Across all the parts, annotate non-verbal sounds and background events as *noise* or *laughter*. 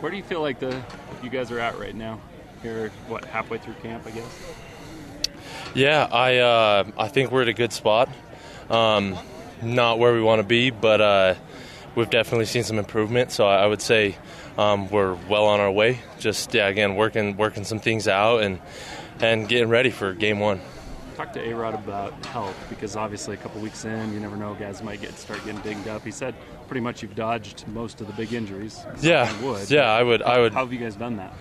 Where do you feel like the you guys are at right now? You're what halfway through camp, I guess. Yeah, I uh, I think we're at a good spot. Um, not where we want to be, but uh, we've definitely seen some improvement. So I would say um, we're well on our way. Just yeah, again working working some things out and and getting ready for game one. Talk to A Rod about health because obviously a couple weeks in, you never know, guys might get start getting dinged up. He said pretty much you've dodged most of the big injuries. Yeah, would, yeah, I would, I would. How have you guys done that?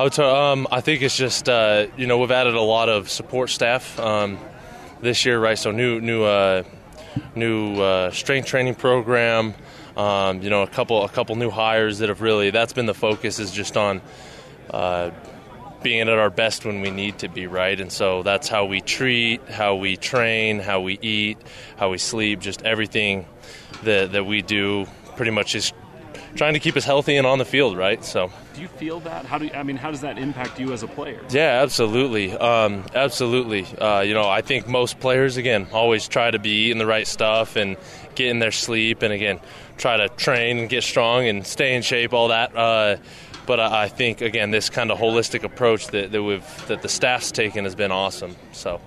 I would. um, I think it's just uh, you know we've added a lot of support staff um, this year, right? So new, new, uh, new uh, strength training program. Um, you know, a couple, a couple new hires that have really. That's been the focus is just on uh, being at our best when we need to be, right? And so that's how we treat, how we train, how we eat, how we sleep, just everything that, that we do pretty much is trying to keep us healthy and on the field, right? So. Do you feel that? How do you, I mean? How does that impact you as a player? Yeah, absolutely, um, absolutely. Uh, you know, I think most players again always try to be eating the right stuff and getting their sleep, and again, try to train and get strong and stay in shape, all that. Uh, but I think again, this kind of holistic approach that, that we've that the staff's taken has been awesome. So.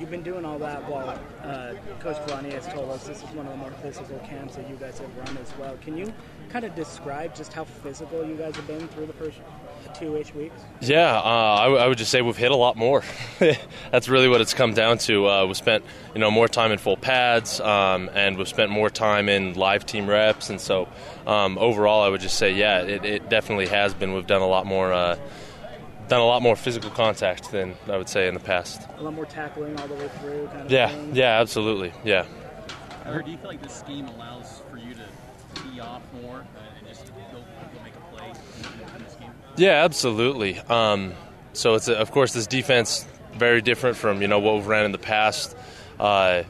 You've been doing all that while uh, Coach Kalani has told us this is one of the more physical camps that you guys have run as well. Can you kind of describe just how physical you guys have been through the first two ish weeks? Yeah, uh, I, w- I would just say we've hit a lot more. *laughs* That's really what it's come down to. Uh, we've spent you know more time in full pads, um, and we've spent more time in live team reps, and so um, overall, I would just say yeah, it, it, definitely has been. We've done a lot more uh, done a lot more physical contact than I would say in the past. A lot more tackling all the way through. Kind of yeah, thing. yeah, absolutely, yeah. Or do you feel like this scheme allows for you to off more uh, and just go, make a play in this game? Yeah, absolutely. Um, so it's a, of course this defense very different from you know what we've ran in the past. Uh,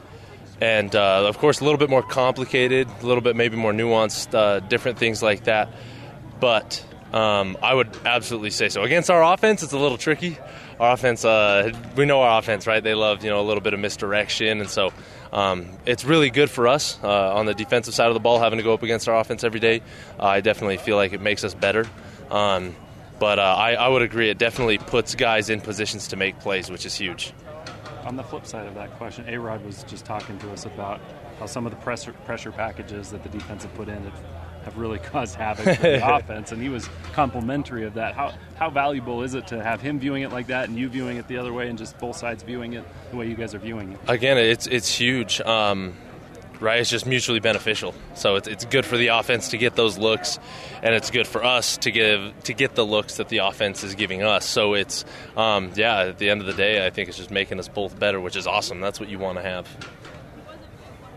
and uh, of course, a little bit more complicated, a little bit maybe more nuanced, uh, different things like that. But um, I would absolutely say so. Against our offense, it's a little tricky. Our offense, uh, we know our offense, right? They love you know a little bit of misdirection, and so um, it's really good for us uh, on the defensive side of the ball having to go up against our offense every day. Uh, I definitely feel like it makes us better. Um, but uh, I, I would agree, it definitely puts guys in positions to make plays, which is huge. On the flip side of that question, A Rod was just talking to us about how some of the pressure, pressure packages that the defense have put in have have really *laughs* caused havoc for the *laughs* offense, and he was complimentary of that. How how valuable is it to have him viewing it like that and you viewing it the other way, and just both sides viewing it the way you guys are viewing it? Again, it's it's huge. Um, right, it's just mutually beneficial. So it's, it's good for the offense to get those looks, and it's good for us to give to get the looks that the offense is giving us. So it's um, yeah, at the end of the day, I think it's just making us both better, which is awesome. That's what you want to have.